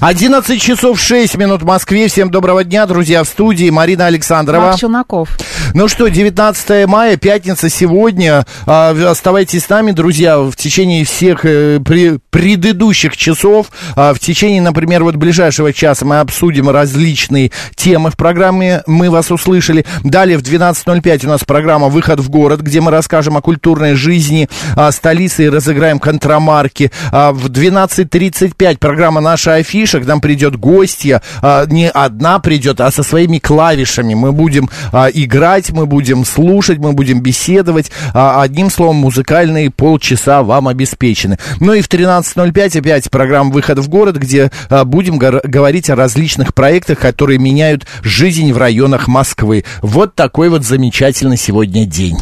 11 часов 6 минут в Москве. Всем доброго дня, друзья, в студии Марина Александрова. Марк Челноков. Ну что, 19 мая, пятница сегодня. А, Оставайтесь с нами, друзья, в течение всех э, пре- предыдущих часов. А, В течение, например, вот ближайшего часа мы обсудим различные темы в программе «Мы вас услышали». Далее в 12.05 у нас программа «Выход в город», где мы расскажем о культурной жизни а, столицы и разыграем контрамарки. В 12.35 программа «Наша афиша», к нам придет гостья. А, Не одна придет, а со своими клавишами. Мы будем а, играть, мы будем слушать, мы будем беседовать. А, Одним словом, музыкальные полчаса вам обеспечены. Ну и в 13.05 опять программа «Выход в город», где будем говорить о различных проектах, которые меняют жизнь в районах Москвы. Вот такой вот замечательный сегодня день.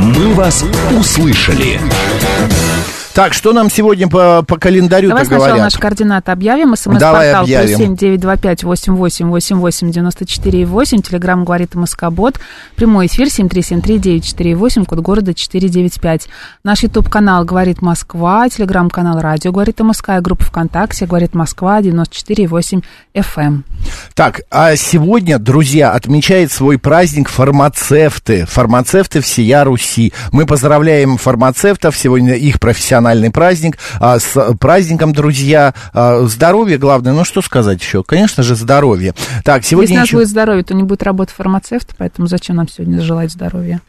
«Мы вас услышали». Так, что нам сегодня по, по календарю-то Давай сначала говорят? наши координаты объявим. СМС-портал плюс семь девять два пять восемь восемь восемь восемь девяносто четыре восемь. Телеграмм говорит Москобот. Прямой эфир семь три семь три девять четыре восемь. Код города четыре девять пять. Наш ютуб канал говорит Москва. Телеграм-канал радио говорит МСК. И группа ВКонтакте говорит Москва девяносто четыре восемь FM. Так, а сегодня, друзья, отмечает свой праздник фармацевты. Фармацевты всея Руси. Мы поздравляем фармацевтов. Сегодня их профессиональный праздник. А, с праздником, друзья. А, здоровье главное. Ну, что сказать еще? Конечно же, здоровье. Так, сегодня Если у нас еще- будет здоровье, то не будет работы фармацевта, поэтому зачем нам сегодня желать здоровья?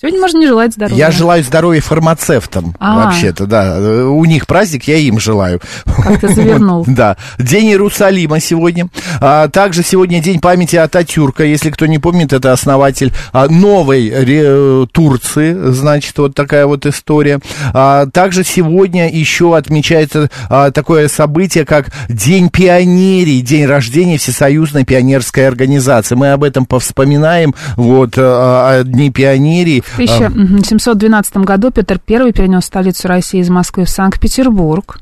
Сегодня можно не желать здоровья. Я желаю здоровья фармацевтам, А. вообще-то, да. У них праздник, я им желаю. Как ты завернул. Вот, Да. День Иерусалима сегодня. А, также сегодня день памяти Ататюрка. Если кто не помнит, это основатель а, новой ре- Турции. Значит, вот такая вот история. А, также сегодня еще отмечается а, такое событие, как День пионерий, день рождения Всесоюзной пионерской организации. Мы об этом повспоминаем. Вот, а, о Дне пионерий. В 1712 году Петр I перенес столицу России из Москвы в Санкт-Петербург.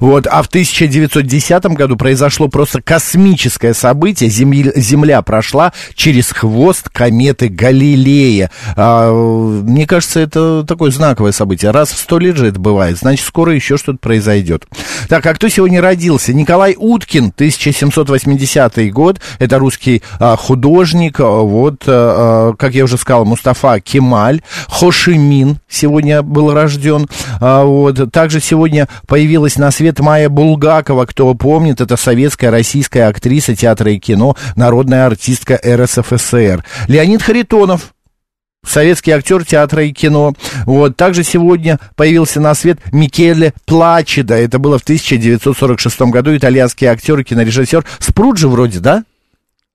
Вот, а в 1910 году произошло просто космическое событие. Земля, Земля прошла через хвост кометы Галилея. А, мне кажется, это такое знаковое событие. Раз в сто лет же это бывает, значит, скоро еще что-то произойдет. Так, а кто сегодня родился? Николай Уткин, 1780 год. Это русский а, художник. А, Вот, а, а, как я уже сказал, Мустафа Кемаль. Хошимин сегодня был рожден. А, Вот. Также сегодня появилась на свет Майя Булгакова. Кто помнит, это советская, российская актриса театра и кино, народная артистка РСФСР. Леонид Харитонов, Советский актер театра и кино. Вот. Также сегодня появился на свет Микеле Плачеда. Это было в 1946 году. Итальянский актер и кинорежиссер. Спрут же вроде, да?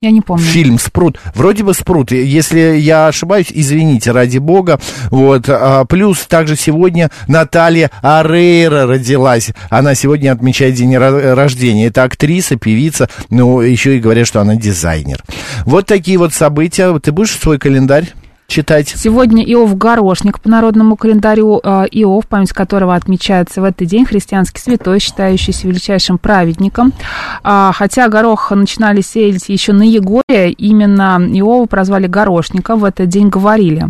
Я не помню. Фильм «Спрут». Вроде бы «Спрут». Если я ошибаюсь, извините, ради бога. Вот. А, плюс также сегодня Наталья Арейра родилась. Она сегодня отмечает день ро- рождения. Это актриса, певица, ну, еще и говорят, что она дизайнер. Вот такие вот события. Ты будешь свой календарь читать? Сегодня Иов Горошник по народному календарю э, Иов, память которого отмечается в этот день, христианский святой, считающийся величайшим праведником. А, хотя горох начинали сеять еще на Егоре, именно Иова прозвали Горошником, в этот день говорили.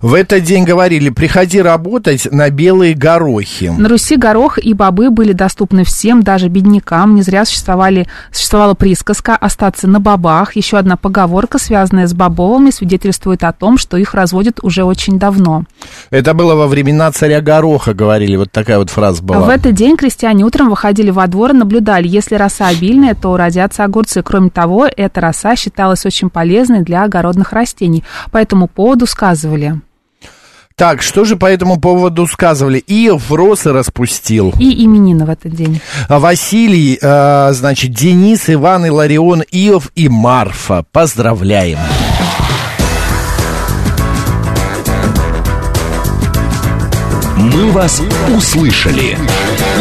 В этот день говорили, приходи работать на белые горохи. На Руси горох и бобы были доступны всем, даже беднякам. Не зря существовали, существовала присказка «остаться на бобах». Еще одна поговорка, связанная с бобовыми, свидетельствует о том, что их разводят уже очень давно. Это было во времена царя Гороха, говорили, вот такая вот фраза была. В этот день крестьяне утром выходили во двор и наблюдали. Если роса обильная, то родятся огурцы. Кроме того, эта роса считалась очень полезной для огородных растений. По этому поводу сказывали. Так, что же по этому поводу сказывали? И распустил. И именины в этот день. А Василий, э, значит, Денис, Иван, Иларион, Иов и Марфа. Поздравляем. «Мы вас услышали».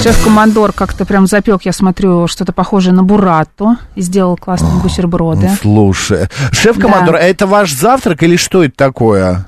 Шеф-командор как-то прям запек, я смотрю, что-то похожее на буррато и сделал классные бутерброды. Слушай, шеф-командор, Да. а это ваш завтрак или что это такое?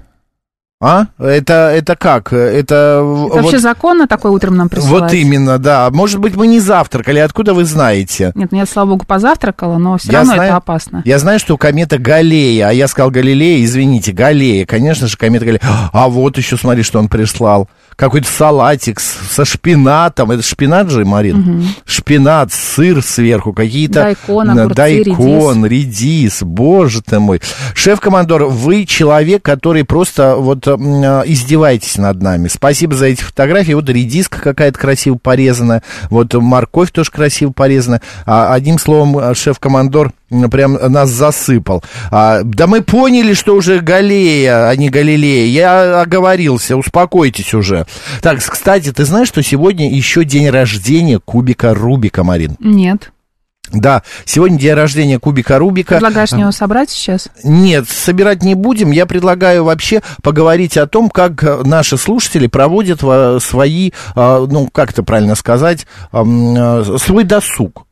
А? Это, это как? Это, Это вообще вот, законно такое утром нам присылать? вот именно, да. Может быть, мы не завтракали, откуда вы знаете? Нет, ну я, слава богу, позавтракала, но все Я равно знаю- это опасно. Я знаю, что комета Галлея, а я сказал Галилея, извините, Галлея, конечно же, комета Галлея. А вот еще, смотри, что он прислал. Какой-то салатик со шпинатом. Это шпинат же, Марин? Шпинат, сыр сверху, какие-то... Дайкон, огурцы, Дайкон, редис. боже ты мой. Шеф-командор, вы человек, который просто вот издеваетесь над нами. Спасибо за эти фотографии. Вот редиска какая-то красиво порезанная, вот морковь тоже красиво порезана. А, одним словом, э, шеф-командор прям нас засыпал. А, да мы поняли, что уже Галея, а не Галилея. Я оговорился, успокойтесь уже. Так, кстати, ты знаешь, что сегодня еще день рождения кубика Рубика, Марин? Нет. Да, сегодня день рождения кубика Рубика. Предлагаешь мне его собрать сейчас? Нет, собирать не будем. Я предлагаю вообще поговорить о том, как наши слушатели проводят э, свои, э, ну, как это правильно сказать, э, свой досуг.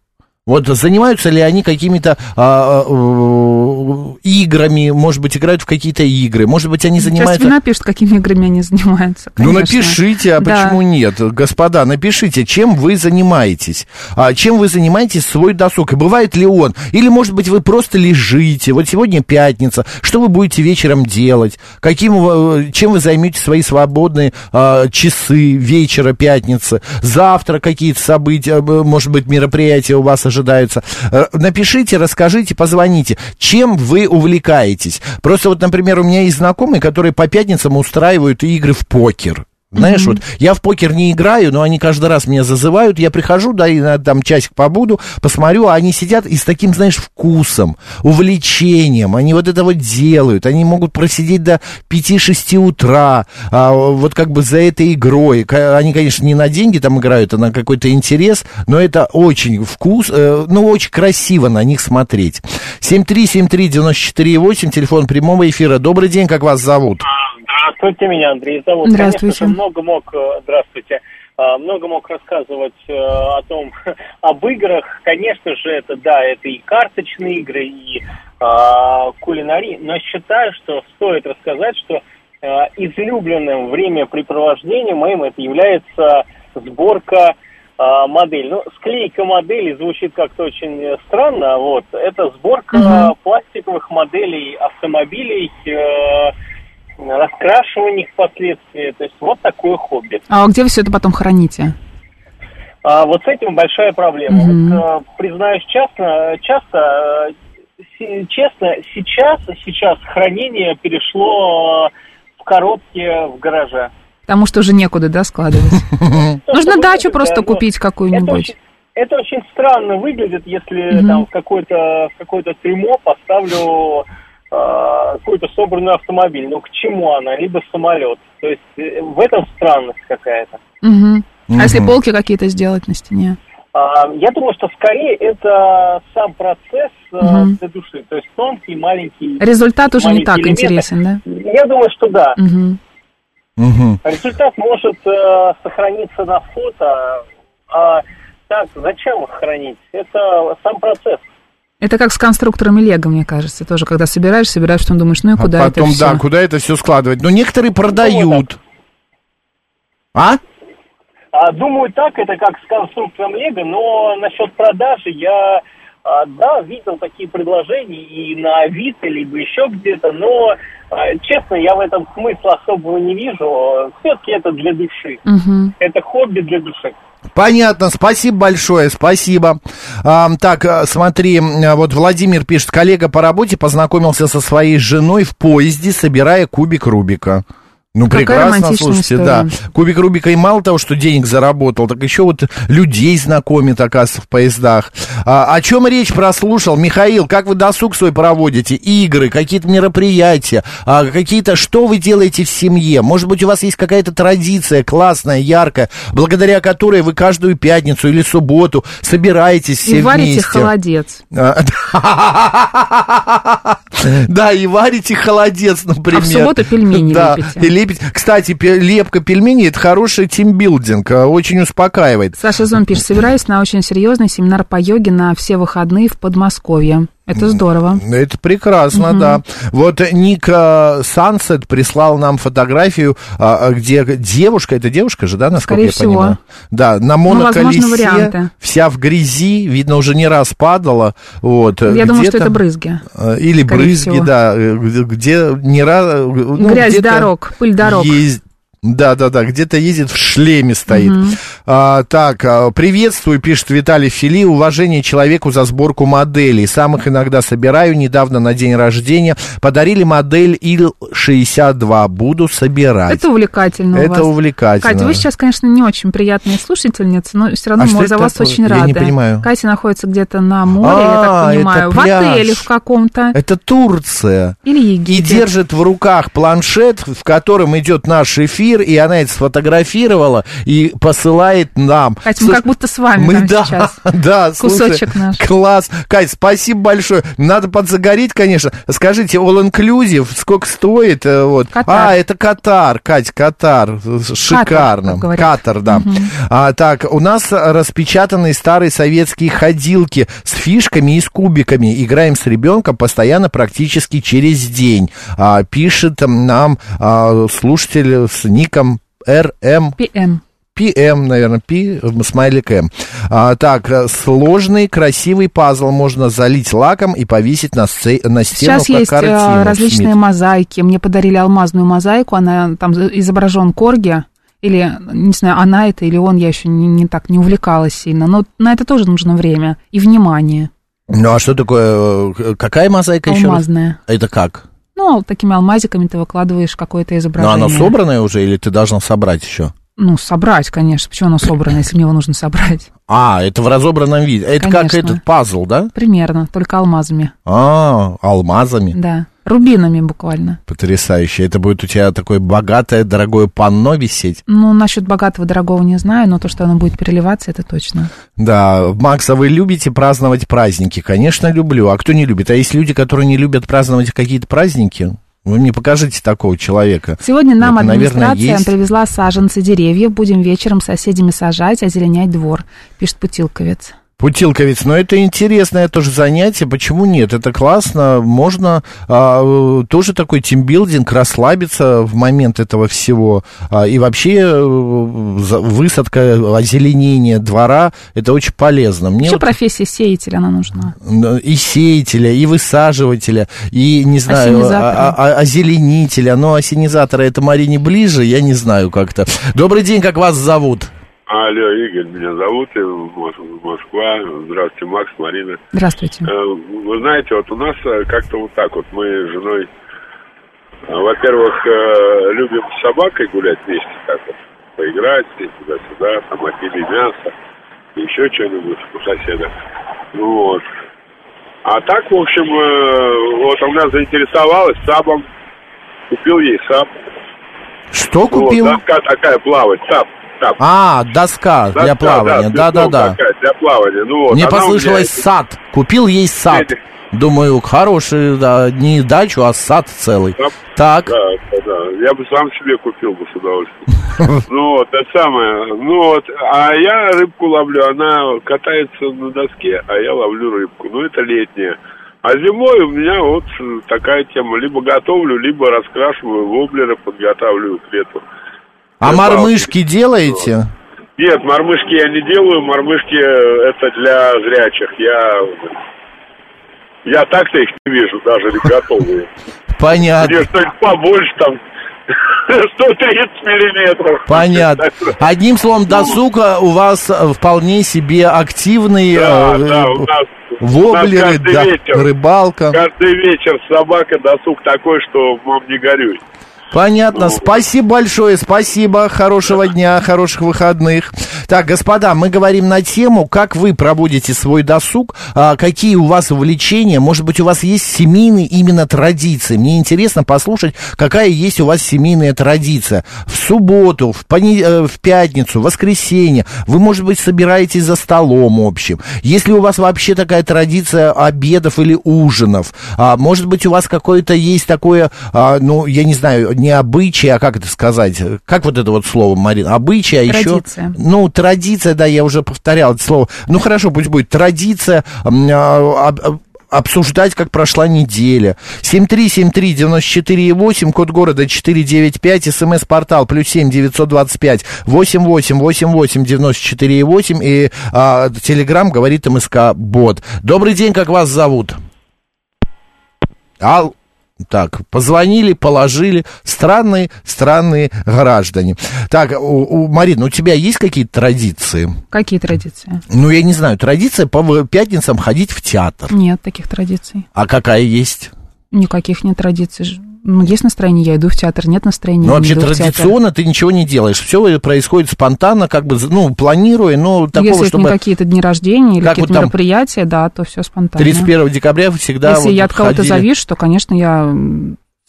Вот занимаются ли они какими-то а, э, играми, может быть, играют в какие-то игры, может быть, они Сейчас занимаются... тебе напишут, какими играми они занимаются. Ну, конечно. напишите, а Да. почему нет? Господа, напишите, чем вы занимаетесь. А, чем вы занимаетесь свой досуг? И бывает ли он? Или, может быть, вы просто лежите. Вот сегодня пятница. Что вы будете вечером делать? Каким, вы- чем вы займете свои свободные а, часы вечера пятницы? Завтра какие-то события, э, может быть, мероприятия у вас ожидаются. Э, Напишите, расскажите, позвоните. Чем вы увлекаетесь? Просто вот, например, у меня есть знакомые, которые по пятницам устраивают игры в покер. Знаешь, вот я в покер не играю, но они каждый раз меня зазывают, я прихожу, да, и на- там часик побуду, посмотрю, а они сидят и с таким, знаешь, вкусом, увлечением, они вот это вот делают, они могут просидеть до 5-6 утра, а, вот как бы за этой игрой. Они, конечно, не на деньги там играют, а на какой-то интерес, но это очень вкус, э, ну, очень красиво на них смотреть. 7373948, телефон прямого эфира. Добрый день, как вас зовут? Здравствуйте, меня Андрей зовут. Здравствуйте. Конечно много мог, э, здравствуйте, А, много мог рассказывать э, о том, об играх. Конечно же, это, да, это и карточные игры, и а, кулинарии. Но считаю, что стоит рассказать, что э, излюбленным времяпрепровождением моим это является сборка а, модель. Ну, склейка модели звучит как-то очень странно. Вот. Это сборка Мгм. пластиковых моделей автомобилей, э, раскрашивание впоследствии. То есть вот такое хобби. А где вы все это потом храните? А вот с этим большая проблема. Мгм. Вот, э, признаюсь честно, часто, честно, сейчас, сейчас хранение перешло э, в коробке в гараже. Потому что уже некуда, да, складывать? Нужно дачу просто ну, купить какую-нибудь. это очень странно выглядит, если Мгм. там в какое-то в какое-то трюмо поставлю какой-то собранный автомобиль. Ну к чему она? Либо самолет. То есть э, в этом странность какая-то. Мгм. А если полки какие-то сделать на стене? А, Я думаю, что скорее это сам процесс Мгм. для души, то есть тонкий, маленький. Результат уже не маленькие так элементы. интересен, да? Я думаю, что да. Мгм. Мгм. Результат может э, сохраниться на фото. А так, зачем их хранить? Это сам процесс. Это как с конструкторами Лего, мне кажется, тоже, когда собираешь, собираешь, потом думаешь, ну и А куда потом, это все? да, куда это все складывать? Но некоторые продают. А? А, думаю, так, это как с конструктором Лего, но насчет продажи я, а, да, видел такие предложения и на Авито, либо еще где-то, но, а, честно, я в этом смысла особого не вижу. Все-таки это для души. Мгм. Это хобби для души. Понятно, спасибо большое, спасибо. А, так, а, смотри, а, вот Владимир пишет, коллега по работе познакомился со своей женой в поезде, собирая кубик Рубика. Ну, Какая прекрасно, слушайте, история. да. Кубик Рубика и мало того, что денег заработал, так еще вот людей знакомит, оказывается, в поездах. А, о чем речь прослушал? Михаил, как вы досуг свой проводите? Игры, какие-то мероприятия, а, какие-то, что вы делаете в семье? Может быть, у вас есть какая-то традиция классная, яркая, благодаря которой вы каждую пятницу или субботу собираетесь все И варите вместе? холодец. Да, и варите холодец, например. А в субботу пельмени Да. И лепите. Кстати, лепка пельменей это хороший тимбилдинг, а, очень успокаивает. Саша Зон пишет, собираюсь на очень серьезный семинар по йоге на все выходные в Подмосковье. Это здорово. Это прекрасно, да. Вот Ник э, Сансет прислал нам фотографию, а, а, где девушка, это девушка же, да, насколько Скорее я всего. понимаю? Да, на возможно, моноколесе, варианты. вся в грязи, видно, уже не раз падала. Вот, Я думаю, что это брызги. Э, Или брызги, всего. да, э, где- не раз... ну, Грязь дорог, пыль дорог. ез- Да, да, да, где-то ездит в шлеме стоит. А, так, а, приветствую, пишет Виталий Фили, уважение человеку за сборку моделей. Сам их иногда собираю, недавно на день рождения. Подарили модель Ил-62, буду собирать. Это увлекательно у Это вас. увлекательно. Катя, вы сейчас, конечно, не очень приятная слушательница, но все равно А мы за вас такое? очень Я рады. не понимаю. Катя находится где-то на море, я А, так понимаю, это в отеле в каком-то. Это Турция. Или И Египет. держит в руках планшет, в котором идет наш эфир, и она это сфотографировала и посылает нам. Катя, мы Слушай, как будто с вами мы, да, сейчас. да, Кусочек слушай, наш. Класс. Кать, спасибо большое. Надо подзагореть, конечно. Скажите, all inclusive, сколько стоит? э, Вот. Катар. А, это Катар, Кать, Катар. Шикарно. как говорят. Катар, да. А, так, у нас распечатанные старые советские ходилки с фишками и с кубиками. Играем с ребенком постоянно, практически через день. А, пишет нам а, слушатель с ником РМ ПМ. PM, наверное, P, смайлик М. А, так, э, сложный, красивый пазл можно залить лаком и повесить на, сце- на стену Сейчас как есть э, картину. различные Смит. мозаики. Мне подарили алмазную мозаику, она там изображен корги. Или, не знаю, она это или он, я еще не, не так не увлекалась сильно. Но на это тоже нужно время и внимание. Ну, а что такое, э, какая мозаика еще? раз? Алмазная. Это как? Ну, такими алмазиками ты выкладываешь какое-то изображение. оно собранное уже или ты должна собрать еще? Ну, собрать, конечно. Почему оно собрано, если мне его нужно собрать? А, это в разобранном виде. Это как Конечно. этот пазл, да? Примерно, только алмазами. А, алмазами. Да. Рубинами буквально. Потрясающе. Это будет у тебя такое богатое, дорогое панно висеть. Ну, насчет богатого, дорогого не знаю, но то, что оно будет переливаться, это точно. Да, Макс, а вы любите праздновать праздники? Конечно, люблю. А кто не любит? А есть люди, которые не любят праздновать какие-то праздники? Вы мне покажите такого человека. Сегодня нам Это, наверное, администрация есть. привезла саженцы деревьев. Будем вечером с соседями сажать, озеленять двор, пишет Путилковец. Путилковец, но это интересное тоже занятие, почему нет? Это классно, можно а, э, тоже такой тимбилдинг, расслабиться в момент этого всего. А, и вообще э, высадка, озеленение двора, это очень полезно. Мне Вообще вот, профессия сеятеля, она нужна. и сеятеля, и высаживателя, и, не знаю, Осенизатора. а- а- озеленителя. Но осенизатора это Марине ближе, я не знаю как-то. Добрый день, как вас зовут? Алло, Игорь, меня зовут, Москва. Здравствуйте, Макс, Марина. Здравствуйте. Э, Вы знаете, вот у нас э, как-то вот так вот, мы с женой, э, во-первых, любим с собакой гулять вместе, так вот, поиграть туда-сюда, там отели мясо, еще что-нибудь у соседа. Ну вот. А так, в общем, вот она заинтересовалась сабом, купил ей саб. Что Вот, купил? доска такая плавать, саб, саб. А, доска для Доска, плавания. да, Да-да-да. для плавания. Ну, вот, Мне меня послышалось эти- сад. Купил ей сад. Эти- Думаю, хороший, да, не дачу, а сад целый. Да, Так, Да, да, да. Я бы сам себе купил бы с удовольствием. Ну вот, это самое. Ну вот, а я рыбку ловлю, она катается на доске, а я ловлю рыбку. Ну это летняя. А зимой у меня вот такая тема. Либо готовлю, либо раскрашиваю воблеры, подготавливаю к лету. А мормышки делаете? Нет, мормышки я не делаю, мормышки э, это для зрячих. Я я так-то их не вижу, даже готовые. Понятно. Мне что-нибудь побольше там 130 миллиметров. Понятно. Одним словом, досуг э, у вас э, вполне себе активный. Да, э, да, у нас, у нас Воблеры, каждый да, вечер, рыбалка. каждый вечер собака досуг такой, что мам не горюй. Понятно. Спасибо большое, спасибо. Хорошего дня, хороших выходных. Так, господа, мы говорим на тему, как вы проводите свой досуг, а, какие у вас увлечения, может быть, у вас есть семейные именно традиции. Мне интересно послушать, какая есть у вас семейная традиция. В субботу, в, пони... э, в пятницу, в воскресенье вы, может быть, собираетесь за столом общим. Если у вас вообще такая традиция обедов или ужинов, а, может быть, у вас какое-то есть такое, а, ну, я не знаю, не обычай, а как это сказать? Как вот это вот слово, Марина? Обычай, а еще... Традиция. Ну, традиция, да, я уже повторял это слово. Ну, хорошо, пусть будет традиция а, об- об- обсуждать, как прошла неделя. 7373948, код города 495, смс-портал плюс 7 925 88 88 94 8 и а, телеграмм говорит МСК Бот. Добрый день, как вас зовут? Ал... Так, позвонили, положили. Странные, странные граждане. Так, у, у, Марина, у тебя есть какие-то традиции? Какие традиции? Ну, я не знаю, традиция по пятницам ходить в театр. Нет таких традиций. А какая есть? Никаких нет традиций. Ну, есть настроение, я иду в театр, нет настроения, Ну, вообще иду в театр. традиционно ты ничего не делаешь. Все происходит спонтанно, как бы, ну, планируя, но такого, Если чтобы не какие-то дни рождения или Как какие-то вот мероприятия, да, то все спонтанно. 31 декабря всегда Если вот я от кого-то завишу, то, конечно, я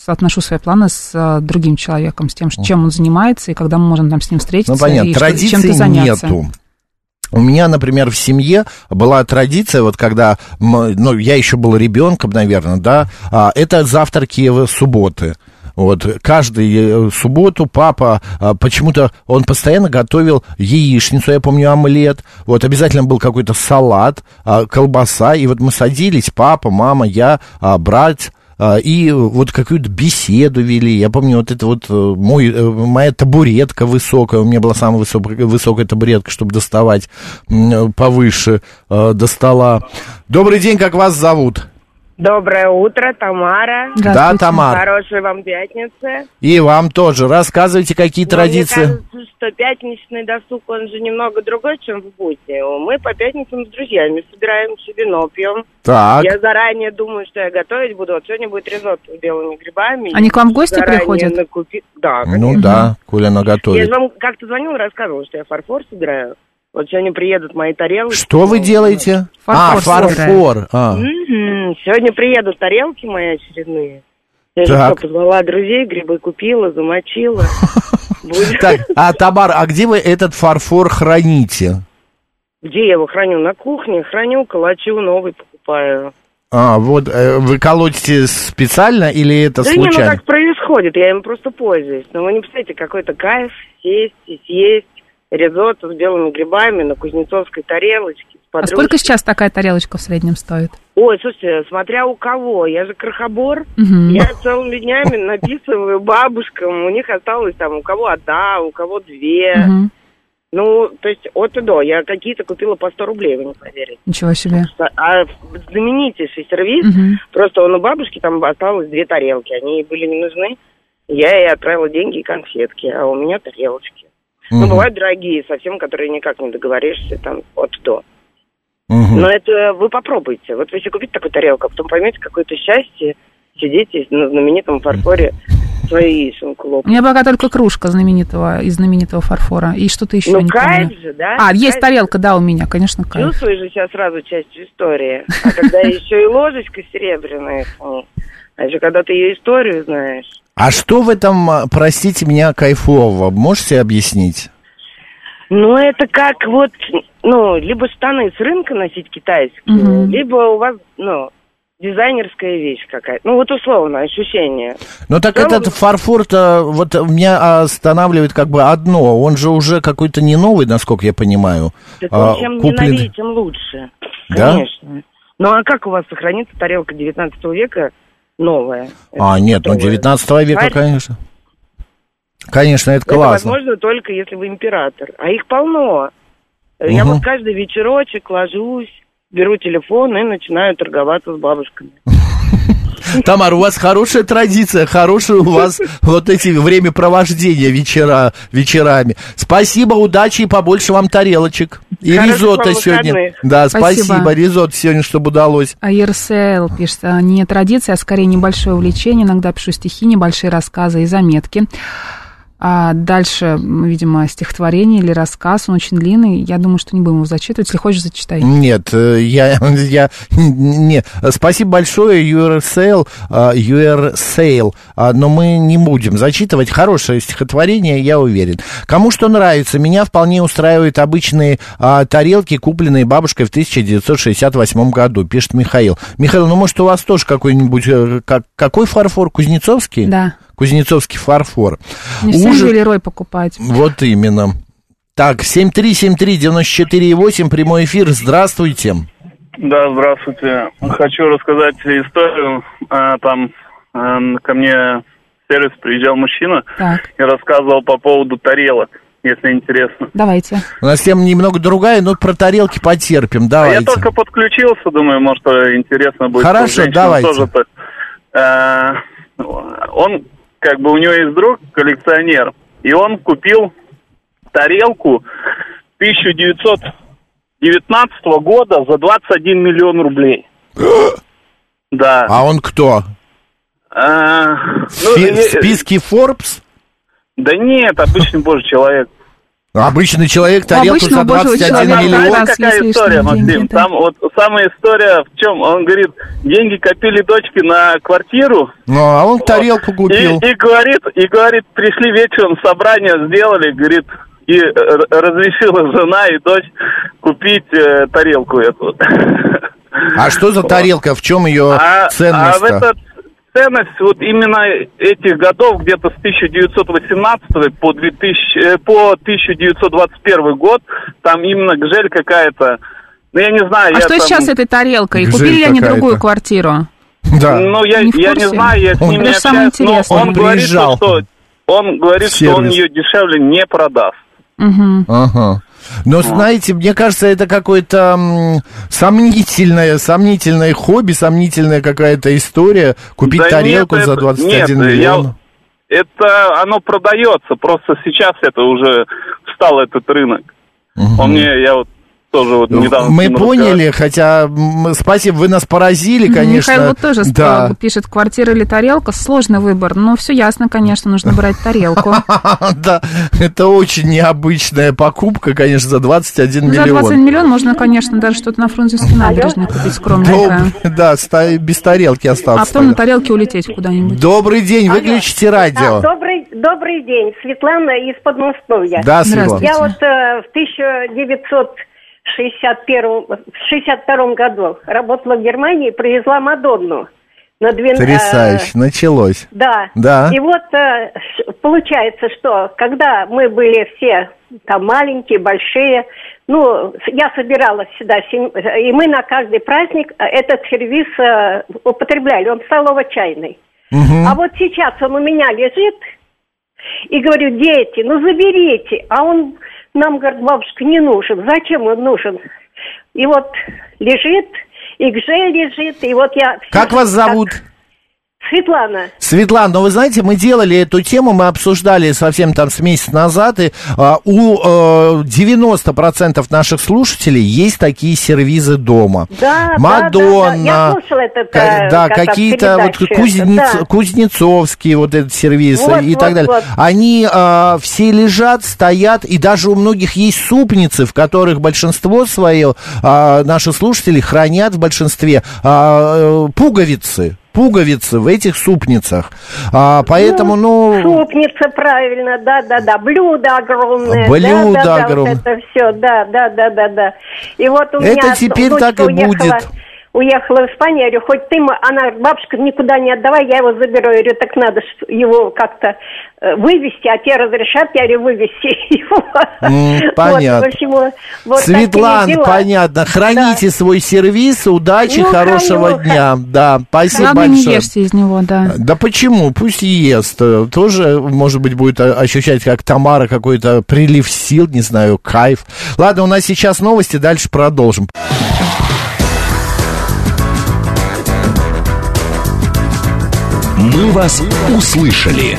соотношу свои планы с а, другим человеком, с тем, чем он занимается, и когда мы можем там с ним встретиться, Ну, понятно, и чем-то заняться. нету. У меня, например, в семье была традиция, вот когда, ну, я еще был ребенком, наверное, да, а, это завтраки в субботы. Вот, каждую э, субботу папа, а, почему-то он постоянно готовил яичницу, я помню, омлет, вот, обязательно был какой-то салат, а, колбаса, и вот мы садились, папа, мама, я, а, брат, и вот какую-то беседу вели. Я помню, вот это вот э, мой, э, моя табуретка высокая, у меня была самая высокая, высокая табуретка, чтобы доставать э, повыше до стола. Добрый день, как вас зовут? Доброе утро, Тамара. Да, Тамар. Хорошей вам пятницы. И вам тоже. Рассказывайте, какие Но традиции. Мне кажется, что пятничный досуг, он же немного другой, чем в будни. Мы по пятницам с друзьями собираемся, вино пьем. Так. Я заранее думаю, что я готовить буду. Вот сегодня будет ризотто с белыми грибами. Они к вам в гости Заранее приходят? накупи- Да, Ну конечно. да, Коля она Я готовит. же вам как-то звонила, рассказывала, что я фарфор собираю. Вот сегодня приедут мои тарелки. Что вы делаете? а, Фарфор фарфор. А. Сегодня приедут тарелки мои очередные. Я же Так. что, позвала друзей, грибы купила, замочила. Так, а Тамар, а где вы этот фарфор храните? Где я его храню? На кухне храню, калачу, новый покупаю. А, вот, э, вы колотите специально или это да не, ну случайно? как происходит, я им просто пользуюсь. Но вы не представляете, какой-то кайф сесть и съесть ризотто с белыми грибами на кузнецовской тарелочке. А сколько сейчас такая тарелочка в среднем стоит? Ой, слушайте, смотря у кого. Я же крохобор. Мгм. Я целыми днями написываю бабушкам. У них осталось там у кого одна, у кого две. Мгм. Ну, то есть от и до. Я какие-то купила по 100 рублей, вы не поверите. Ничего себе. А знаменитейший сервис, Мгм. просто он у бабушки там осталось две тарелки. Они ей были не нужны. Я ей отправила деньги и конфетки, а у меня тарелочки. Ну, Мгм. бывают дорогие совсем, которые никак не договоришься, там, от до. Мгм. Но это вы попробуйте. Вот если купить такую тарелку, а потом поймете какое-то счастье, сидите на знаменитом фарфоре свою яишенку У лопать. меня пока только кружка знаменитого, из знаменитого фарфора. И что-то еще, Ну, не кайф помню. же, да? А, есть Кайф. тарелка, да, у меня, конечно, кайф. Чувствуешь же сейчас сразу часть истории. А когда еще и ложечка серебряная, а еще когда ты ее историю знаешь. А что в этом, а, простите меня, кайфового? Можете объяснить? Ну, это как вот, ну, либо штаны с рынка носить китайские, Мгм. либо у вас, ну, дизайнерская вещь какая-то. Ну, вот условно, ощущение. Ну так целом- этот фарфор-то вот меня останавливает как бы одно. Он же уже какой-то не новый, насколько я понимаю. Так а, он чем не купленный. новее, тем лучше. Да? Конечно. Ну, а как у вас сохранится тарелка 19 века новая? А, Это нет, ну готовая. 19 века, Знаете, конечно. Конечно, это Это классно. возможно только если вы император. А их полно. Я Мгм. вот каждый вечерочек ложусь, беру телефон и начинаю торговаться с бабушками. Тамара, у вас хорошая традиция, хорошее у вас вот эти времяпровождения вечера, вечерами. Спасибо, удачи и побольше вам тарелочек. И ризотто сегодня. Да, Спасибо. спасибо. Ризотто сегодня, чтобы удалось. А ЕРСЛ пишет, а, не традиция, а скорее небольшое увлечение. Иногда пишу стихи, небольшие рассказы и заметки. А дальше, видимо, стихотворение или рассказ, он очень длинный. Я думаю, что не будем его зачитывать. Если хочешь, зачитай. Нет, э, я, я, не, спасибо большое, URSail, а, URSail, а, но мы не будем зачитывать. Хорошее стихотворение, я уверен. Кому что нравится, меня вполне устраивают обычные а, тарелки, купленные бабушкой в 1968 году, пишет Михаил. Михаил, ну может у вас тоже какой-нибудь, э, как, какой фарфор, Кузнецовский? Да. Кузнецовский фарфор. Не всем Ужин- Лерой покупать. Вот именно. Так, 7373948, прямой эфир, здравствуйте. Да, здравствуйте. Хочу рассказать историю. А, Там а, ко мне в сервис приезжал мужчина Так, и рассказывал по поводу тарелок, если интересно. давайте. У нас тема немного другая, но про тарелки потерпим. А Давайте. я только подключился, думаю, может, интересно будет. Хорошо, давайте. тоже так. Э, Он, как бы, у него есть друг, коллекционер, и он купил тарелку 1919 года за 21 миллион рублей. Да. А он кто? А, В, ну, э, в списке Forbes? Да нет, обычный божий человек. Обычный человек тарелку за божьего 21 человека Там, миллион. раз какая история, Максим? деньги, да. Там вот самая история в чем? Он говорит, деньги копили дочки на квартиру, Ну, а он тарелку и, купил. и говорит, и говорит, пришли вечером, собрание сделали, говорит, и разрешила жена и дочь купить э, тарелку эту. А что за тарелка? В чем ее А, а в этот ценность вот именно этих годов, где-то с 1918 по, 2000, э, по 1921 год, там именно гжель какая-то, ну я не знаю. А я что там- сейчас с этой тарелкой? Гжель Купили ли они другую квартиру? Да. Ну я, Не я не знаю, я с ним не общаюсь, но он, Он говорит, что он говорит, что он ее дешевле не продаст. Мгм. Ага. Но, знаете, мне кажется, это какое-то сомнительное, сомнительное хобби, сомнительная какая-то история. Купить Да тарелку нет, за это- 21 нет, я- миллион. Это оно продается, просто сейчас это уже встал этот рынок. Он мне, я вот тоже вот недавно... с Мы поняли, хотя м, спасибо, вы нас поразили, конечно. Михаил вот тоже да. сп- пишет, квартира или тарелка, сложный выбор. Ну, все ясно, конечно, нужно брать тарелку. Да, это очень необычная покупка, конечно, за 21 Ну, За миллион. 21 миллион можно, конечно, даже что-то на Фрунзенской набережной купить скромненькое. Доб- Да, без тарелки А остался. потом на тарелке улететь куда-нибудь. Добрый день, выключите радио. Добрый, день, Светлана из Подмосковья. Да, Светлана. Здравствуйте. Я вот э, в 1961 в 62 году работала в Германии привезла Мадонну. На 12, Потрясающе, началось. да. Да. И вот э, получается, что когда мы были все там маленькие, большие, ну, я собиралась сюда, сем- и мы на каждый праздник э, этот сервис э, употребляли, он столово-чайный. А вот сейчас он у меня лежит, и говорю, дети, ну заберите. А он нам, говорит, бабушка, не нужен. Зачем он нужен? И вот лежит, и гже лежит, и вот я... Как вас зовут? Светлана. Светлана, ну вы знаете, мы делали эту тему, мы обсуждали совсем там с месяц назад, и а, у а, 90% наших слушателей есть такие сервизы дома. Да, Мадонна, да, да. Я слушала этот, ка- э, да, какие-то вот кузнец- да. кузнецовские вот этот сервис Вот, и вот, так далее. вот. Они а, все лежат, стоят, и даже у многих есть супницы, в которых большинство свое, а, наши слушатели хранят в большинстве а, э, пуговицы. Пуговицы в этих супницах. А, поэтому, ну, Супница, правильно, да-да-да. Блюдо огромное. Блюдо да-да-да, огромное. Вот это все, да-да-да-да-да. И вот у Это меня теперь так и будет. Уехала в Испанию, я говорю, хоть ты, она, бабушка, никуда не отдавай, я его заберу. Я говорю, так надо его как-то э, вывести, а те разрешат, я говорю, вывести его. Вот, понятно. в общем, вот- вот Светлана, понятно. Храните свой сервис, удачи, Ну, хорошего храню, дня. Да, спасибо Главное, не большое. ешьте из него, да. Да почему? Пусть ест. Тоже, может быть, будет э, ощущать, как Тамара, какой-то прилив сил, не знаю, кайф. Ладно, у нас сейчас новости, дальше продолжим. «Мы вас услышали».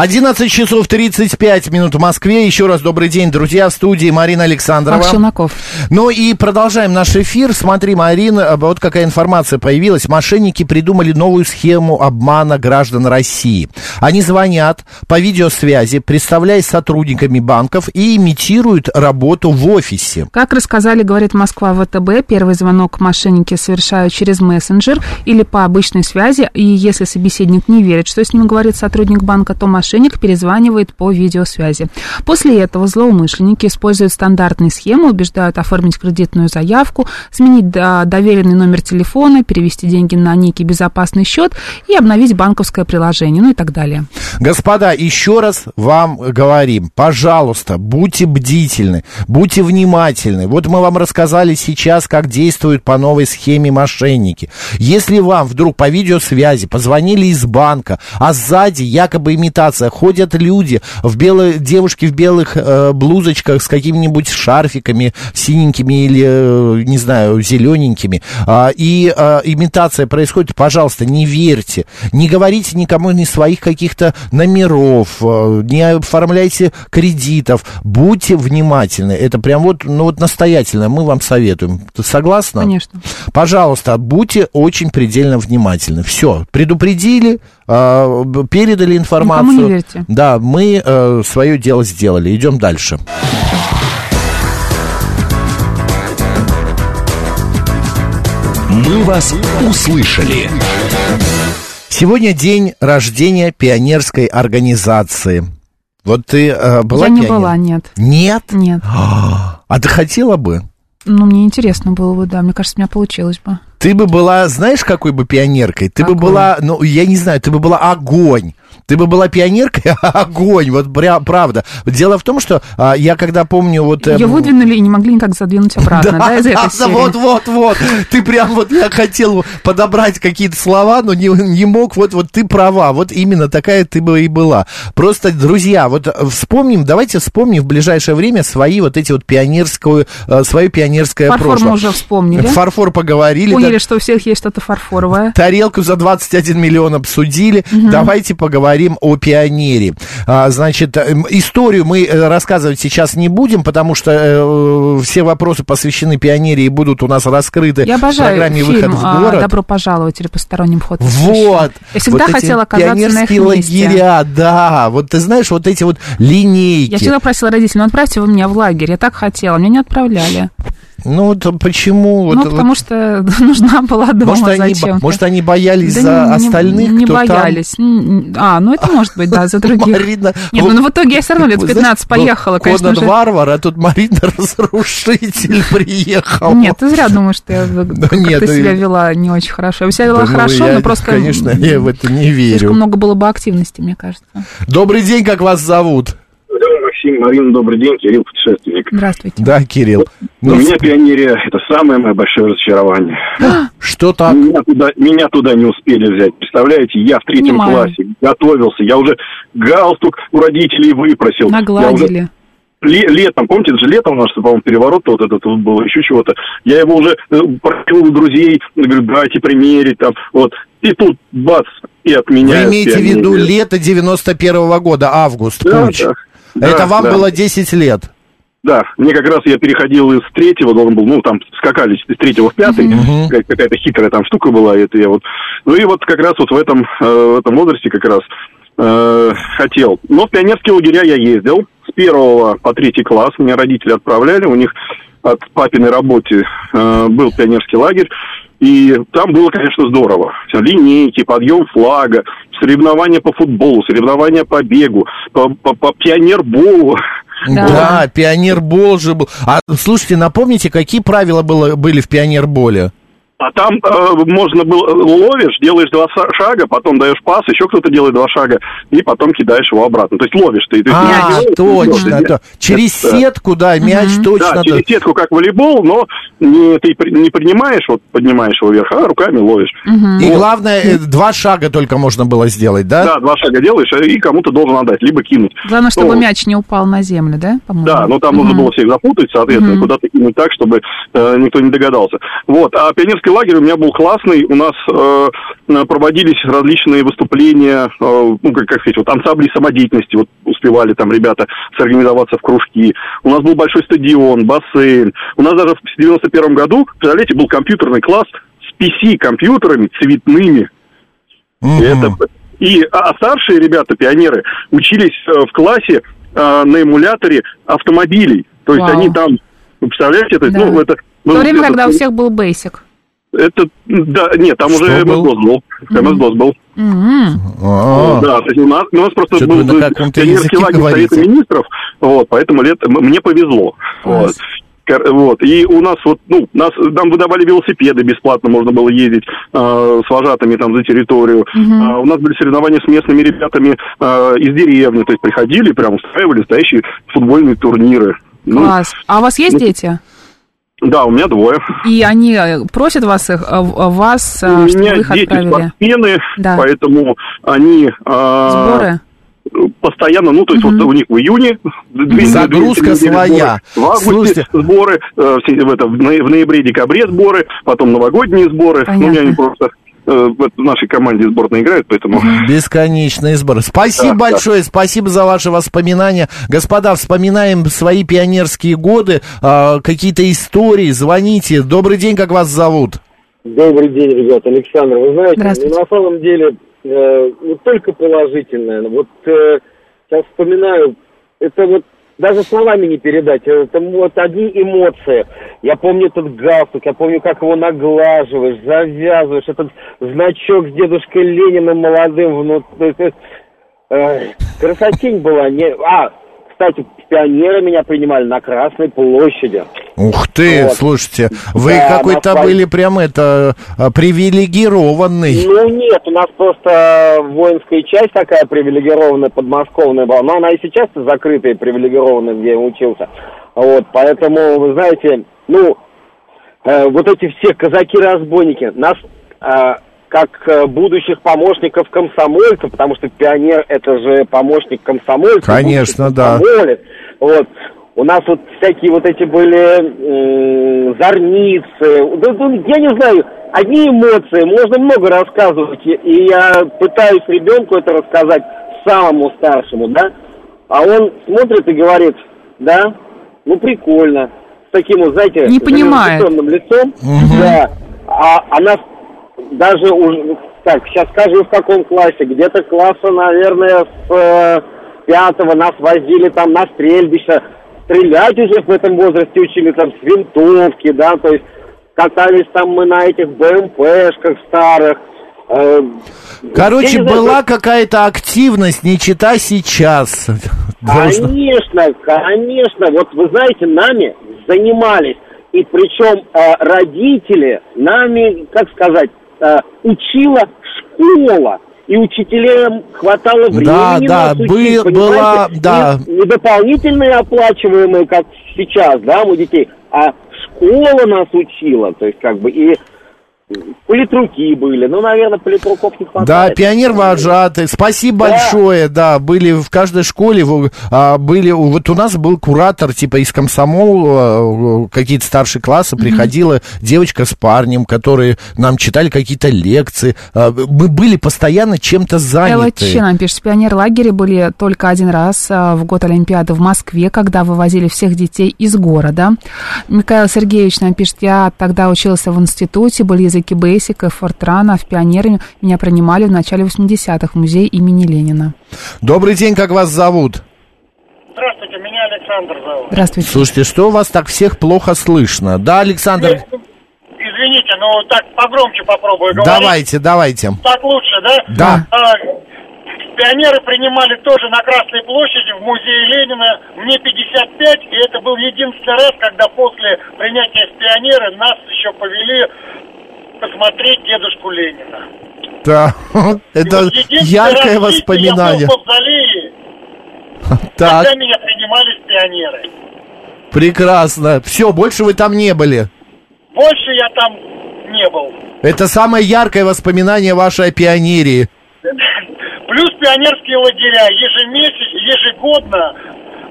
11 часов 35 минут в Москве. Еще раз добрый день, друзья, в студии Марина Александрова. Челноков. Ну и продолжаем наш эфир. Смотри, Марина, вот какая информация появилась. Мошенники придумали новую схему обмана граждан России. Они звонят по видеосвязи, представляясь сотрудниками банков и имитируют работу в офисе. Как рассказали, говорит Москва ВТБ, первый звонок мошенники совершают через мессенджер или по обычной связи, и если собеседник не верит, что с ним говорит сотрудник банка, то мошенник перезванивает по видеосвязи. После этого злоумышленники используют стандартные схемы, убеждают оформить кредитную заявку, сменить до- доверенный номер телефона, перевести деньги на некий безопасный счет и обновить банковское приложение, ну и так далее. Господа, еще раз вам говорим, пожалуйста, будьте бдительны, будьте внимательны. Вот мы вам рассказали сейчас, как действуют по новой схеме мошенники. Если вам вдруг по видеосвязи позвонили из банка, а сзади якобы имитация, ходят люди, в белые, девушки в белых э, блузочках с какими-нибудь шарфиками синенькими или, э, не знаю, зелененькими, а, и э, имитация происходит, пожалуйста, не верьте, не говорите никому ни своих каких-то номеров, э, не оформляйте кредитов, будьте внимательны. Это прям вот, ну вот настоятельно, мы вам советуем. Ты согласна? Конечно. Пожалуйста, будьте очень предельно внимательны. Все, предупредили, э, передали информацию. Никому не верьте. Да, мы э, свое дело сделали. Идем дальше. «Мы вас услышали». Сегодня день рождения пионерской организации. Вот ты э, была Я не пионер? была, нет. Нет? Нет. А ты хотела бы? Ну, мне интересно было бы, да. Мне кажется, у меня получилось бы. Ты бы была, знаешь, какой бы пионеркой? Ты бы Какой? была, ну, я не знаю, ты бы была огонь. Ты бы была пионеркой, огонь, вот пря- правда. Дело в том, что а, я когда помню вот... Ее эм, выдвинули и не могли никак задвинуть обратно, да, из этой да, серии? вот, вот, вот. Ты прям вот, я хотел подобрать какие-то слова, но не, не мог. Вот, вот ты права. Вот именно такая ты бы и была. Просто, друзья, вот вспомним, давайте вспомним в ближайшее время свои вот эти вот пионерскую, э, свое пионерское Фарфор прошлое. мы уже вспомнили. Фарфор поговорили. Поняли, да. что у всех есть что-то фарфоровое. Тарелку за 21 миллион обсудили. Давайте поговорим о пионере. А, значит, эм, историю мы э, рассказывать сейчас не будем, потому что э, все вопросы посвящены пионере и будут у нас раскрыты Я в обожаю программе фильм «Выход в а, город». «Добро пожаловать» или «Посторонним вход». Вот. Я всегда вот хотела оказаться на их месте. лагеря, да. Вот ты знаешь, вот эти вот линейки. Я всегда просила родителей, ну отправьте вы меня в лагерь. Я так хотела, меня не отправляли. Ну, вот почему? ну, вот, потому что нужна была дома может, они, зачем-то. может, они боялись Да за не- остальных, Не кто там? боялись. М, А, ну это может быть, да, за других. Марина, Нет, ну, ну в итоге я все равно лет Знаешь, 15 поехала, конечно Конан же. варвар, а тут Марина разрушитель приехал. Нет, ты зря думаешь, что я как-то ну, себя вела не очень хорошо. Я себя вела ну, хорошо, но просто Конечно, я в это не слишком верю. много было бы активности, мне кажется. Добрый день, как вас зовут? Максим, Марина, добрый день, Кирилл, путешественник. Здравствуйте. Да, Кирилл. У Ну, меня пионерия – это самое мое большое разочарование. что так? Меня туда, меня туда не успели взять. Представляете, я в третьем Понимаю. классе готовился, я уже галстук у родителей выпросил. Я уже Нагладили. ле- летом, помните, это же летом у нас, по-моему, переворот вот этот вот был, еще чего-то. Я его уже э, просил у друзей, говорю, дайте примерить там, вот. И тут, бац, и от меня... Вы имеете в виду лето 91-го года, август, Да, Куч? да. Это вам да. было 10 лет. Да, мне как раз я переходил из третьего, должен был, ну, там скакали из третьего в пятый. Какая- какая-то хитрая там штука была, это я вот. Ну и вот как раз вот в этом, э, в этом возрасте как раз э, хотел. Но в пионерские лагеря я ездил с первого по третий класс, меня родители отправляли, у них от папиной работы э, был пионерский лагерь, и там было, конечно, здорово. Линейки, подъем флага, соревнования по футболу, соревнования по бегу, по, по, по пионерболу. Да, пионербол же был. А слушайте, напомните, какие правила было, были в пионерболе? А там э, можно было, ловишь, делаешь два шага, потом даешь пас, еще кто-то делает два шага, и потом кидаешь его обратно. То есть ловишь ты. То есть А, мяч делаешь, точно. ловишь. то- Через Это- сетку, да, мяч точно. Да, через сетку, как волейбол, но не, ты не принимаешь, вот поднимаешь его вверх, а руками ловишь. И Вот. главное, э, два шага только можно было сделать, да? Да, два шага делаешь, и кому-то должен отдать, либо кинуть. Главное, чтобы Ну, мяч не упал на землю, да, по-моему? Да, но там нужно Мгм. было всех запутать, соответственно, Мгм. куда-то кинуть так, чтобы э, никто не догадался. Вот, а пионерское пионерский лагерь у меня был классный. У нас э, проводились различные выступления, э, ну, как, как сказать, вот ансамбли самодеятельности. Вот успевали там ребята сорганизоваться в кружки. У нас был большой стадион, бассейн. У нас даже в 91 году, представляете, был компьютерный класс с PC-компьютерами цветными. И это и а, а старшие ребята, пионеры, учились э, в классе э, на эмуляторе автомобилей. То есть Вау. они там, вы представляете, то есть, Да. ну, это... В то время, это- когда у всех был Basic. Это, да, нет, там Что уже был? Был. MS-DOS был. А, Да, то есть у нас, у нас просто Что-то был лагерь говорите. Совета Министров, вот, поэтому лет, мне повезло. Вот. Вот. И у нас вот, ну, нас, нам выдавали велосипеды бесплатно, можно было ездить э, с вожатыми там за территорию. А у нас были соревнования с местными ребятами э, из деревни, то есть приходили, прям устраивали настоящие футбольные турниры. Ну, Класс. А у вас есть ну, дети? Да, у меня двое. И они э, просят вас их, э, в- вас, э, У меня вы их дети отправили? спортсмены, Да. поэтому они... а, Сборы? Постоянно, ну, то есть вот у них в июне... две- Загрузка две своя. сборы, В августе Слушайте. сборы, э, в, это, в ноя- в ноябре-декабре сборы, потом новогодние сборы. Ну, у меня они просто э, в этой- в нашей команде сборной играют, поэтому... Бесконечные сборы. Спасибо Да, да. большое, спасибо за ваши воспоминания. Господа, вспоминаем свои пионерские годы, а, какие-то истории, звоните. Добрый день, как вас зовут? Добрый день, ребят, Александр. Вы знаете, на самом деле, э, ну, только положительное. Вот э, сейчас вспоминаю, это вот даже словами не передать, это вот одни эмоции. Я помню этот галстук, я помню, как его наглаживаешь, завязываешь, этот значок с дедушкой Лениным молодым внутри. Красотень была. Не... А, кстати, пионеры меня принимали на Красной площади. Ух ты, Вот. слушайте, вы Да, какой-то на фа- были прям это а, привилегированный. Ну нет, у нас просто воинская часть такая привилегированная, подмосковная была. Но она и сейчас закрытая, привилегированная, где я учился. Вот, поэтому, вы знаете, ну, э, вот эти все казаки-разбойники, нас э, как э, будущих помощников комсомольца, потому что пионер это же помощник комсомольца. Конечно, да. комсомолец. Вот. У нас вот всякие вот эти были зорницы. Да, ну, я не знаю, одни эмоции, можно много рассказывать. И, я пытаюсь ребенку это рассказать самому старшему, да. А он смотрит и говорит, да, ну прикольно. С таким вот, знаете, Не понимает. лицом. Да. А она даже уже, так, сейчас скажу в каком классе, где-то класса, наверное, с э, пятого нас возили там на стрельбище, стрелять уже в этом возрасте учили там с винтовки, да, то есть катались там мы на этих БМПшках старых. э, Короче, была какая-то активность, не чита сейчас. Конечно, конечно. Вот вы знаете, нами занимались. И причем э, родители нами, как сказать, учила школа. И учителям хватало времени Да, да, нас учить, бы- понимаете? была, да. Не, не дополнительные оплачиваемые, как сейчас, да, у детей, а школа нас учила. То есть, как бы, и политруки были. Ну, наверное, политруков не Да, хватает. пионер вожатый. Спасибо Да. большое. Да, были в каждой школе, а, были, вот у нас был куратор, типа из комсомола, э, какие-то старшие классы, приходила девочка с парнем, которые нам читали какие-то лекции. А, Мы были постоянно чем-то ЛЧ заняты. нам пишет, пионер-лагере были только один раз а, в год Олимпиады в Москве, когда вывозили всех детей из города. Михаил Сергеевич нам пишет, я тогда учился в институте, были языки Бейсик и Фортрана, а в пионеры меня принимали в начале 80-х в музей имени Ленина. Добрый день, как вас зовут? Здравствуйте, меня Александр зовут. Здравствуйте. Слушайте, что у вас так всех плохо слышно? Да, Александр, Извините, но так погромче попробую говорить. давайте, давайте. Так лучше, да? Да. А, пионеры принимали тоже на Красной площади в музее Ленина. Мне 55, и это был единственный раз, когда после принятия в пионеры нас еще повели посмотреть дедушку Ленина. Да, это вот яркое воспоминание. Я был в мавзолее, Так, когда меня принимали в пионеры. прекрасно. Все, больше вы там не были. Больше я там не был. Это самое яркое воспоминание вашей о пионерии. Плюс пионерские лагеря ежемесячно, ежегодно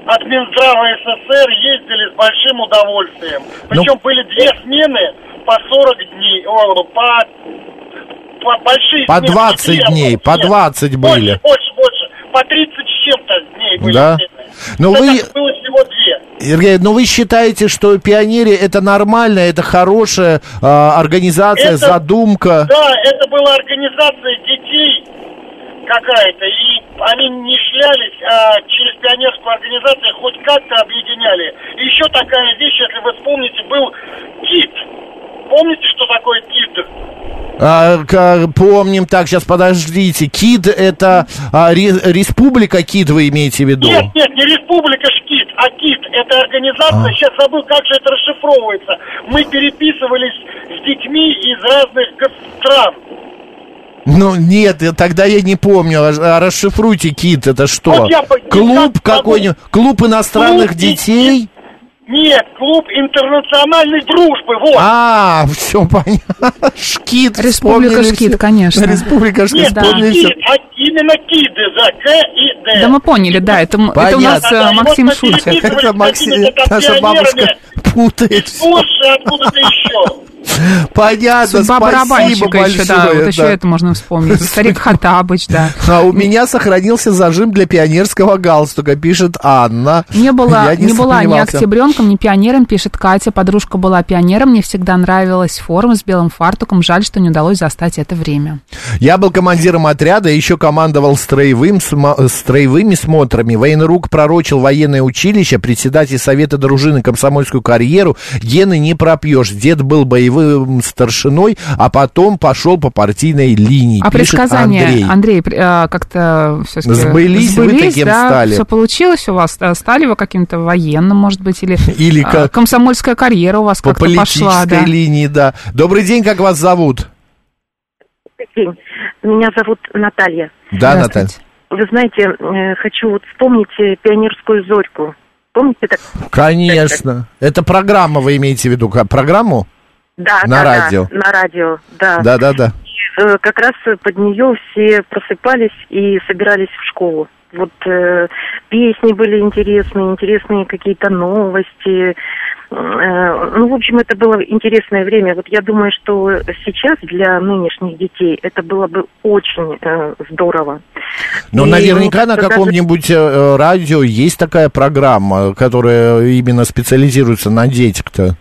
от Минздрава СССР ездили с большим удовольствием. Причем были две смены по 40 дней, о, по, по большие По смены, 20 не две, дней, нет, по 20 были. Больше, больше, больше. По 30 с чем-то дней были Да. Но Это вы, было всего две. Сергей, ну вы считаете, что пионерия это нормально, это хорошая а, организация, Это- задумка? Да, это была организация детей какая-то, и они не шлялись, а через пионерскую организацию хоть как-то объединяли. И еще такая вещь, если вы вспомните, был КИТ. Помните, что такое КИТ? А, помним, так, сейчас подождите. КИД это а, ре- Республика КИД, вы имеете в виду? Нет, нет, не Республика ШКИТ, а КИТ. Это организация, сейчас забыл, как же это расшифровывается. Мы переписывались с детьми из разных стран. Ну, нет, тогда я не помню. А, а расшифруйте КИД, это что? Вот я Клуб какой-нибудь? Клуб иностранных Клуб детей? Нет, клуб интернациональной дружбы, вот. А, все понятно. Шкит. Республика Шкит, все. конечно. Республика Шкит, Нет, а именно КИДы, за К и Д. Да мы поняли, да, это, это у нас и Максим вот шутит. переписывались Это Максим, наша бабушка путает. Польши, откуда-то еще. Понятно, Судьба спасибо барабанщика еще, да, большое, вот еще да. это можно вспомнить. Старик Хатабыч, да. А у меня сохранился зажим для пионерского галстука, пишет Анна. Не была, Я не, была ни октябренком, ни пионером, пишет Катя. Подружка была пионером, мне всегда нравилась форма с белым фартуком. Жаль, что не удалось застать это время. Я был командиром отряда, еще командовал строевым, смо- строевыми смотрами. Военрук пророчил военное училище, председатель совета дружины комсомольскую карьеру. Гены не пропьешь. Дед был боевым старшиной, а потом пошел по партийной линии. А предсказания, Андрей. Андрей, а, как-то все-таки Сбылись, вы таким да, стали. Все получилось у вас? А, Стали вы каким-то военным, может быть, или, Или а, как- комсомольская карьера у вас По как-то политической пошла, да? линии, да. Добрый день, как вас зовут? день. Меня зовут Наталья. Да, Наталья. Вы знаете, э, хочу вот вспомнить э, пионерскую зорьку. Помните так? Конечно. Это программа, вы имеете в виду? Программу? Да, На да, радио. да, на радио, да. Да, да, да. Э, Как раз под нее все просыпались и собирались в школу. Вот э, песни были интересные, интересные какие-то новости. Э, ну, в общем, это было интересное время. Вот я думаю, что сейчас для нынешних детей это было бы очень э, здорово. Но И наверняка на кажется, даже- каком-нибудь э, радио есть такая программа, которая именно специализируется на детях-то.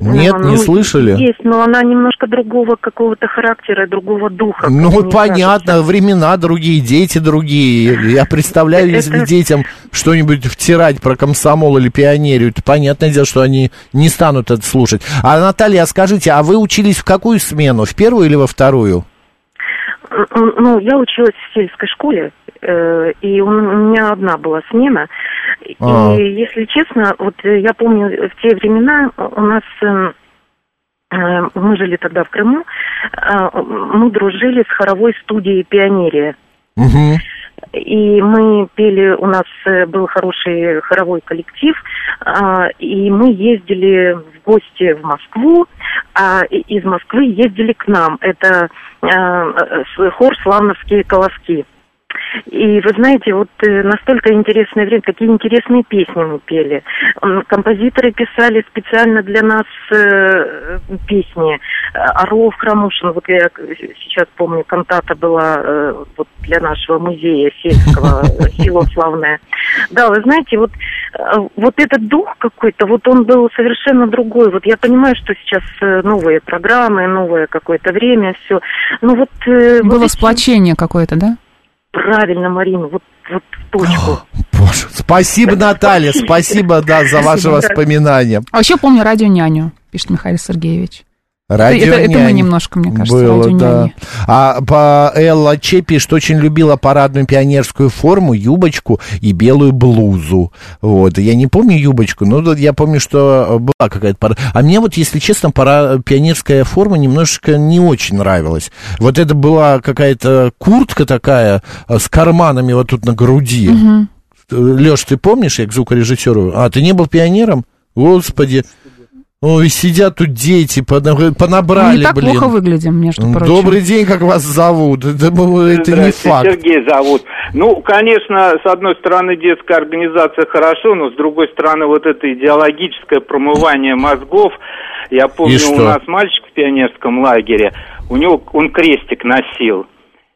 Нет, Ну, не слышали? Есть, но она немножко другого какого-то характера, другого духа. Ну, понятно, времена другие, дети другие. Я представляю, если Это- детям что-нибудь втирать про комсомол или пионерию, то понятное дело, что они не станут это слушать. А, Наталья, а скажите, а вы учились в какую смену? В первую или во вторую? М, Ну, я училась в сельской школе, э, и у меня одна была смена. А. И, если честно, вот э, я помню, в те времена у нас... эм, э, Мы жили тогда в Крыму, э, мы дружили с хоровой студией «Пионерия». И мы пели, у нас э, был хороший хоровой коллектив, а, и мы ездили в гости в Москву, а из Москвы ездили к нам. Это э, хор «Славновские колоски». И вы знаете, вот э, настолько интересное время, какие интересные песни мы пели. Композиторы писали специально для нас э, песни. Э, Орлов Храмушин, вот я сейчас помню, кантата была э, вот для нашего музея сельского, село славное. Да, вы знаете, вот, э, вот этот дух какой-то, вот он был совершенно другой. Вот я понимаю, что сейчас новые программы, новое какое-то время, все. Ну вот... вот Было эти- сплочение какое-то, да? Правильно, Марина, вот, вот в точку. Боже, спасибо, Наталья, спасибо, да, за ваши воспоминания. А еще помню радио «Няню», пишет Михаил Сергеевич. Радио это, это мы немножко, мне кажется, было, да. А по Элла Че пишет, очень любила парадную пионерскую форму, юбочку и белую блузу. Вот. Я не помню юбочку, но я помню, что была какая-то пара. А мне вот, если честно, пора... пионерская форма немножечко не очень нравилась. Вот это была какая-то куртка такая э, с карманами вот тут на груди. Мгм. Леш, ты помнишь, я к звукорежиссеру? А, ты не был пионером? Господи. Ой, сидят тут дети, понабрали, не так блин. плохо выглядим, между прочим. Добрый день, как вас зовут? Это, было- это не факт. Сергей зовут. Ну, конечно, с одной стороны, детская организация хорошо, но с другой стороны, вот это идеологическое промывание мозгов, Я помню, у нас мальчик в пионерском лагере, у него он крестик носил.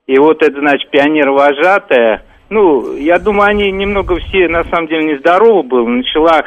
И вот это, значит, пионер-вожатая, ну, я думаю, они немного все, на самом деле, нездоровы были. Начала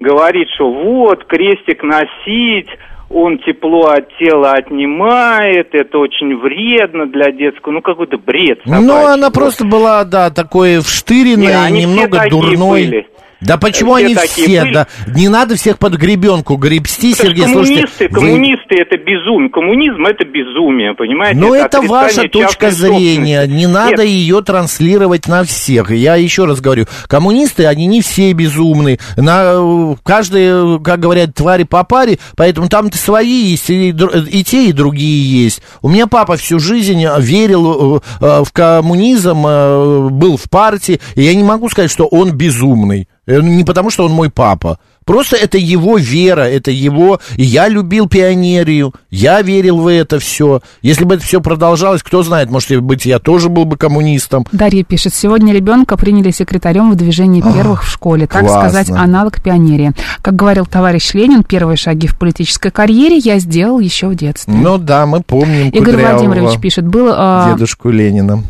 говорить, что вот, крестик носить, он тепло от тела отнимает, это очень вредно для детского, ну, какой-то бред. Ну, она просто была, да, такой вштыренной, Не, немного дурной. были. Да почему Все они все? были. Да, не надо всех под гребенку гребсти, Это ж Сергей, коммунисты, слушайте. вы- коммунисты это безумие. Коммунизм это безумие, понимаете? Ну, это отрицание ваша точка зрения. Не надо Нет, ее транслировать на всех. Я еще раз говорю, коммунисты, они не все безумны. На, каждый, как говорят, твари по паре, поэтому там-то свои есть, и, и те, и другие есть. У меня папа всю жизнь верил э, э, в коммунизм, э, был в партии, и я не могу сказать, что он безумный. Э, Не потому, что он мой папа. Просто это его вера, это его... И я любил пионерию, я верил в это все. Если бы это все продолжалось, кто знает, может быть, я тоже был бы коммунистом. Дарья пишет, сегодня ребенка приняли секретарем в движении первых в школе, так классно. сказать, аналог пионерии. Как говорил товарищ Ленин, первые шаги в политической карьере я сделал еще в детстве. Ну да, мы помним Игорь Кудрявого, Владимирович пишет, был э, дедушку Ленина.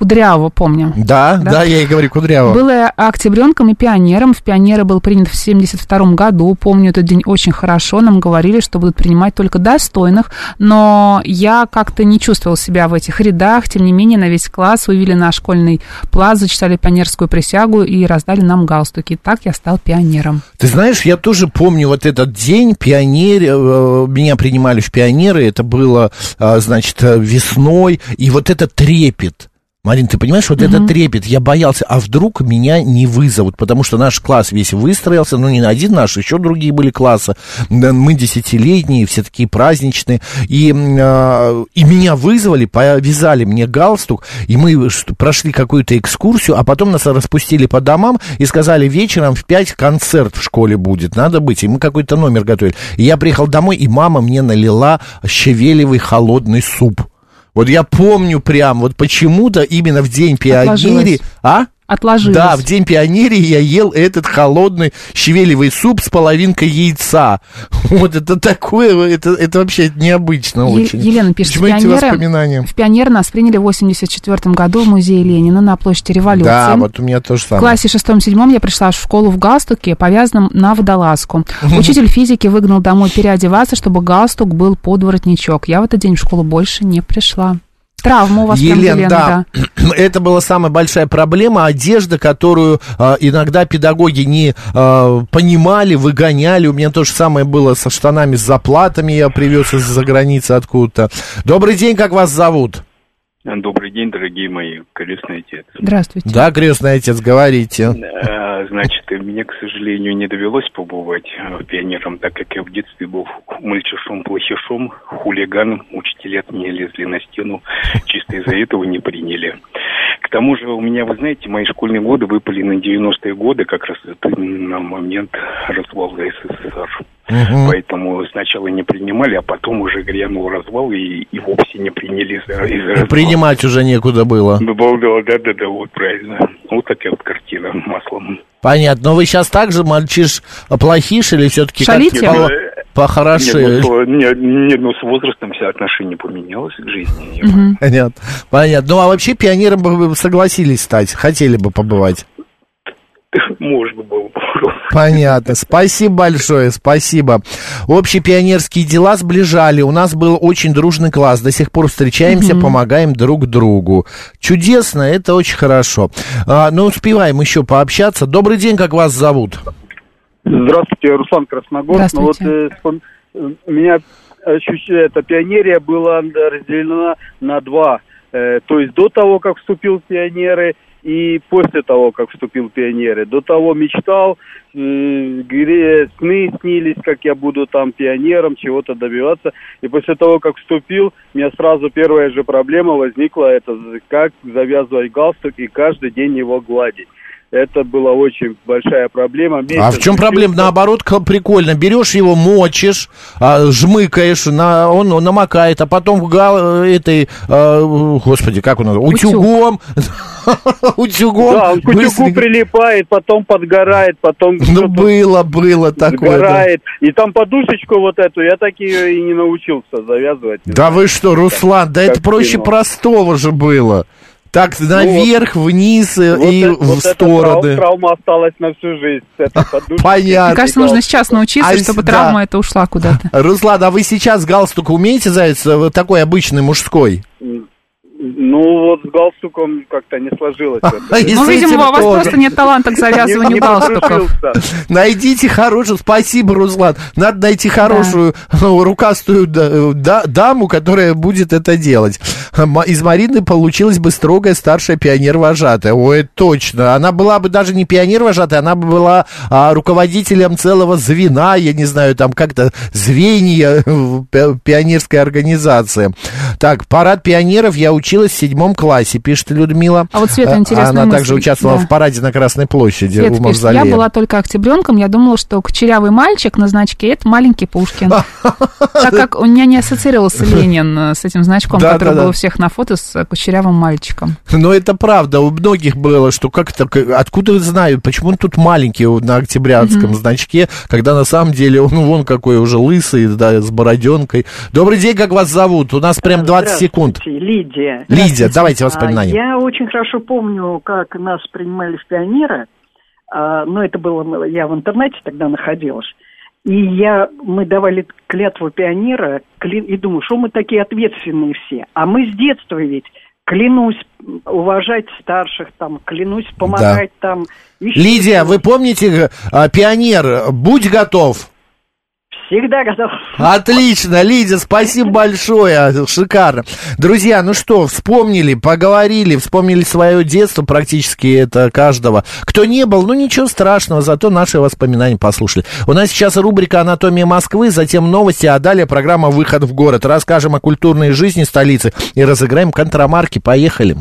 Кудрявого, помню. Да, да, Да? я и говорю Кудрявого. Был я октябренком и пионером. В пионеры был принят в 72 году. Помню этот день очень хорошо. Нам говорили, что будут принимать только достойных. Но я как-то не чувствовал себя в этих рядах. Тем не менее, на весь класс вывели на школьный плац, зачитали пионерскую присягу и раздали нам галстуки. Так я стал пионером. Ты знаешь, я тоже помню вот этот день, пионер, э, меня принимали в пионеры, это было, э, значит, э, весной, и вот этот трепет. Марин, ты понимаешь, вот этот трепет, я боялся, а вдруг меня не вызовут, потому что наш класс весь выстроился, ну, не один наш, еще другие были классы, мы десятилетние, все такие праздничные, и, а, и меня вызвали, повязали мне галстук, и мы прошли какую-то экскурсию, а потом нас распустили по домам и сказали, вечером в 5 концерт в школе будет, надо быть, и мы какой-то номер готовили. И я приехал домой, и мама мне налила щавелевый холодный суп. Вот я помню прям, вот почему-то именно в день пионерии... Отложилось. А? Отложилось. Да, в день пионерии я ел этот холодный щавелевый суп с половинкой яйца. Вот это такое, это, это вообще необычно Е- очень. Елена пишет, Почему эти пионеры, воспоминания? в пионер нас приняли в 84 году в музее Ленина на площади революции. Да, вот у меня тоже В самое. классе шестом-седьмом я пришла в школу в галстуке, повязанном на водолазку. Учитель физики выгнал домой переодеваться, чтобы галстук был под воротничок. Я в этот день в школу больше не пришла. Травма у вас прям, Елен, Елена, да. Это была самая большая проблема. Одежда, которую а, иногда педагоги не а, понимали, выгоняли. У меня то же самое было со штанами с заплатами. Я привез из-за границы откуда-то. Добрый день, как вас зовут? Добрый день, дорогие мои, крестный отец. Здравствуйте. Да, крестный отец, говорите. Э, Значит, мне, к сожалению, не довелось побывать э, пионером, так как я в детстве был мальчишом-плохишом, хулиганом. Учителя от меня лезли на стену, чисто из-за этого не приняли. К тому же у меня, вы знаете, мои школьные годы выпали на 90-е годы, как раз это на момент развала СССР. Поэтому сначала не принимали, а потом уже грянул развал и, и вовсе не приняли из-за из развала. Принимать уже некуда было. Да, да, да, да, вот правильно. Вот такая вот картина маслом. Понятно. Но вы сейчас также мальчиш плохиш или все-таки Шалите? как по- Нет, похорошели? ну, с- нет, нет, ну, с возрастом все отношение поменялось к жизни. Понятно. Понятно. Ну, а вообще пионером бы согласились стать? Хотели бы побывать? Можно было попробовать. Понятно. Спасибо большое, спасибо. Общие пионерские дела сближали. У нас был очень дружный класс. До сих пор встречаемся, помогаем друг другу. Чудесно, это очень хорошо. А, ну, успеваем еще пообщаться. Добрый день, как вас зовут? Здравствуйте, Руслан Красногорск. Ну, вот, Здравствуйте. э, спом- э, у меня ощущение, эта пионерия была разделена на два. Э, то есть до того, как вступил в пионеры, и после того, как вступил в пионеры. До того мечтал, сны снились, как я буду там пионером, чего-то добиваться. И после того, как вступил, у меня сразу первая же проблема возникла, это как завязывать галстук и каждый день его гладить. Это была очень большая проблема. А Месяц в чем проблема? Наоборот, прикольно. Берешь его, мочишь, а, жмыкаешь, на, он намокает, а потом гал, этой, а, господи, как он утюгом, утюгом. Да, он к утюгу прилипает, потом подгорает, потом Ну, было, было такое. да. сгорает. И там подушечку вот эту, я так ее и не научился завязывать. Да вы что, Руслан, да это проще простого же было. Так, наверх, вниз э, Вот и это- в вот эта стороны. трау- травма осталась на всю жизнь. Понятно. Мне кажется, нужно сейчас научиться, А, чтобы да. травма эта ушла куда-то. Руслан, а вы сейчас галстук умеете зайца, вот такой обычный мужской? Ну, вот с галстуком как-то не сложилось. И Ну, видимо, у вас тоже. просто нет таланта к завязыванию Не- галстуков. Найдите хорошую, спасибо, Руслан. Надо найти хорошую рукастую да- да- даму, которая будет это делать. Из Марины получилась бы строгая старшая пионер-вожатая. Ой, точно. Она была бы даже не пионер-вожатая, она бы была а, руководителем целого звена, я не знаю, там как-то звенья в пи- пионерской организации. Так, парад пионеров я училась в седьмом классе, пишет Людмила. А вот, Света, А, интересная Она мысль. также участвовала Да. в параде на Красной площади Света у пишет, я была только октябренком, я думала, что кучерявый мальчик на значке это маленький Пушкин. Так как у меня не ассоциировался Ленин э, с этим значком, Да, который да, был у всех на фото с э, кучерявым мальчиком. Но это правда, у многих было, что как-то, к- откуда знаю, почему он тут маленький на октябрянском значке, когда на самом деле он вон какой уже лысый, да, с бороденкой. Добрый день, как вас зовут? У нас прям 20 секунд. Здравствуйте, Лидия. Лидия, давайте А, воспоминания. Я очень хорошо помню, как нас принимали в пионеры. А, Но это было, я в интернете тогда находилась. И я, мы давали клятву пионера, и думаю, что мы такие ответственные все. А мы с детства ведь клянусь уважать старших, там, клянусь помогать там. еще Лидия, вы помните, а, пионер, будь готов. Всегда готов. Отлично, Лидия, спасибо большое, шикарно. Друзья, ну что, вспомнили, поговорили, вспомнили свое детство, практически это каждого. Кто не был, ну ничего страшного, зато наши воспоминания послушали. У нас сейчас рубрика «Анатомия Москвы», затем новости, а далее программа «Выход в город». Расскажем о культурной жизни столицы и разыграем контрамарки. Поехали.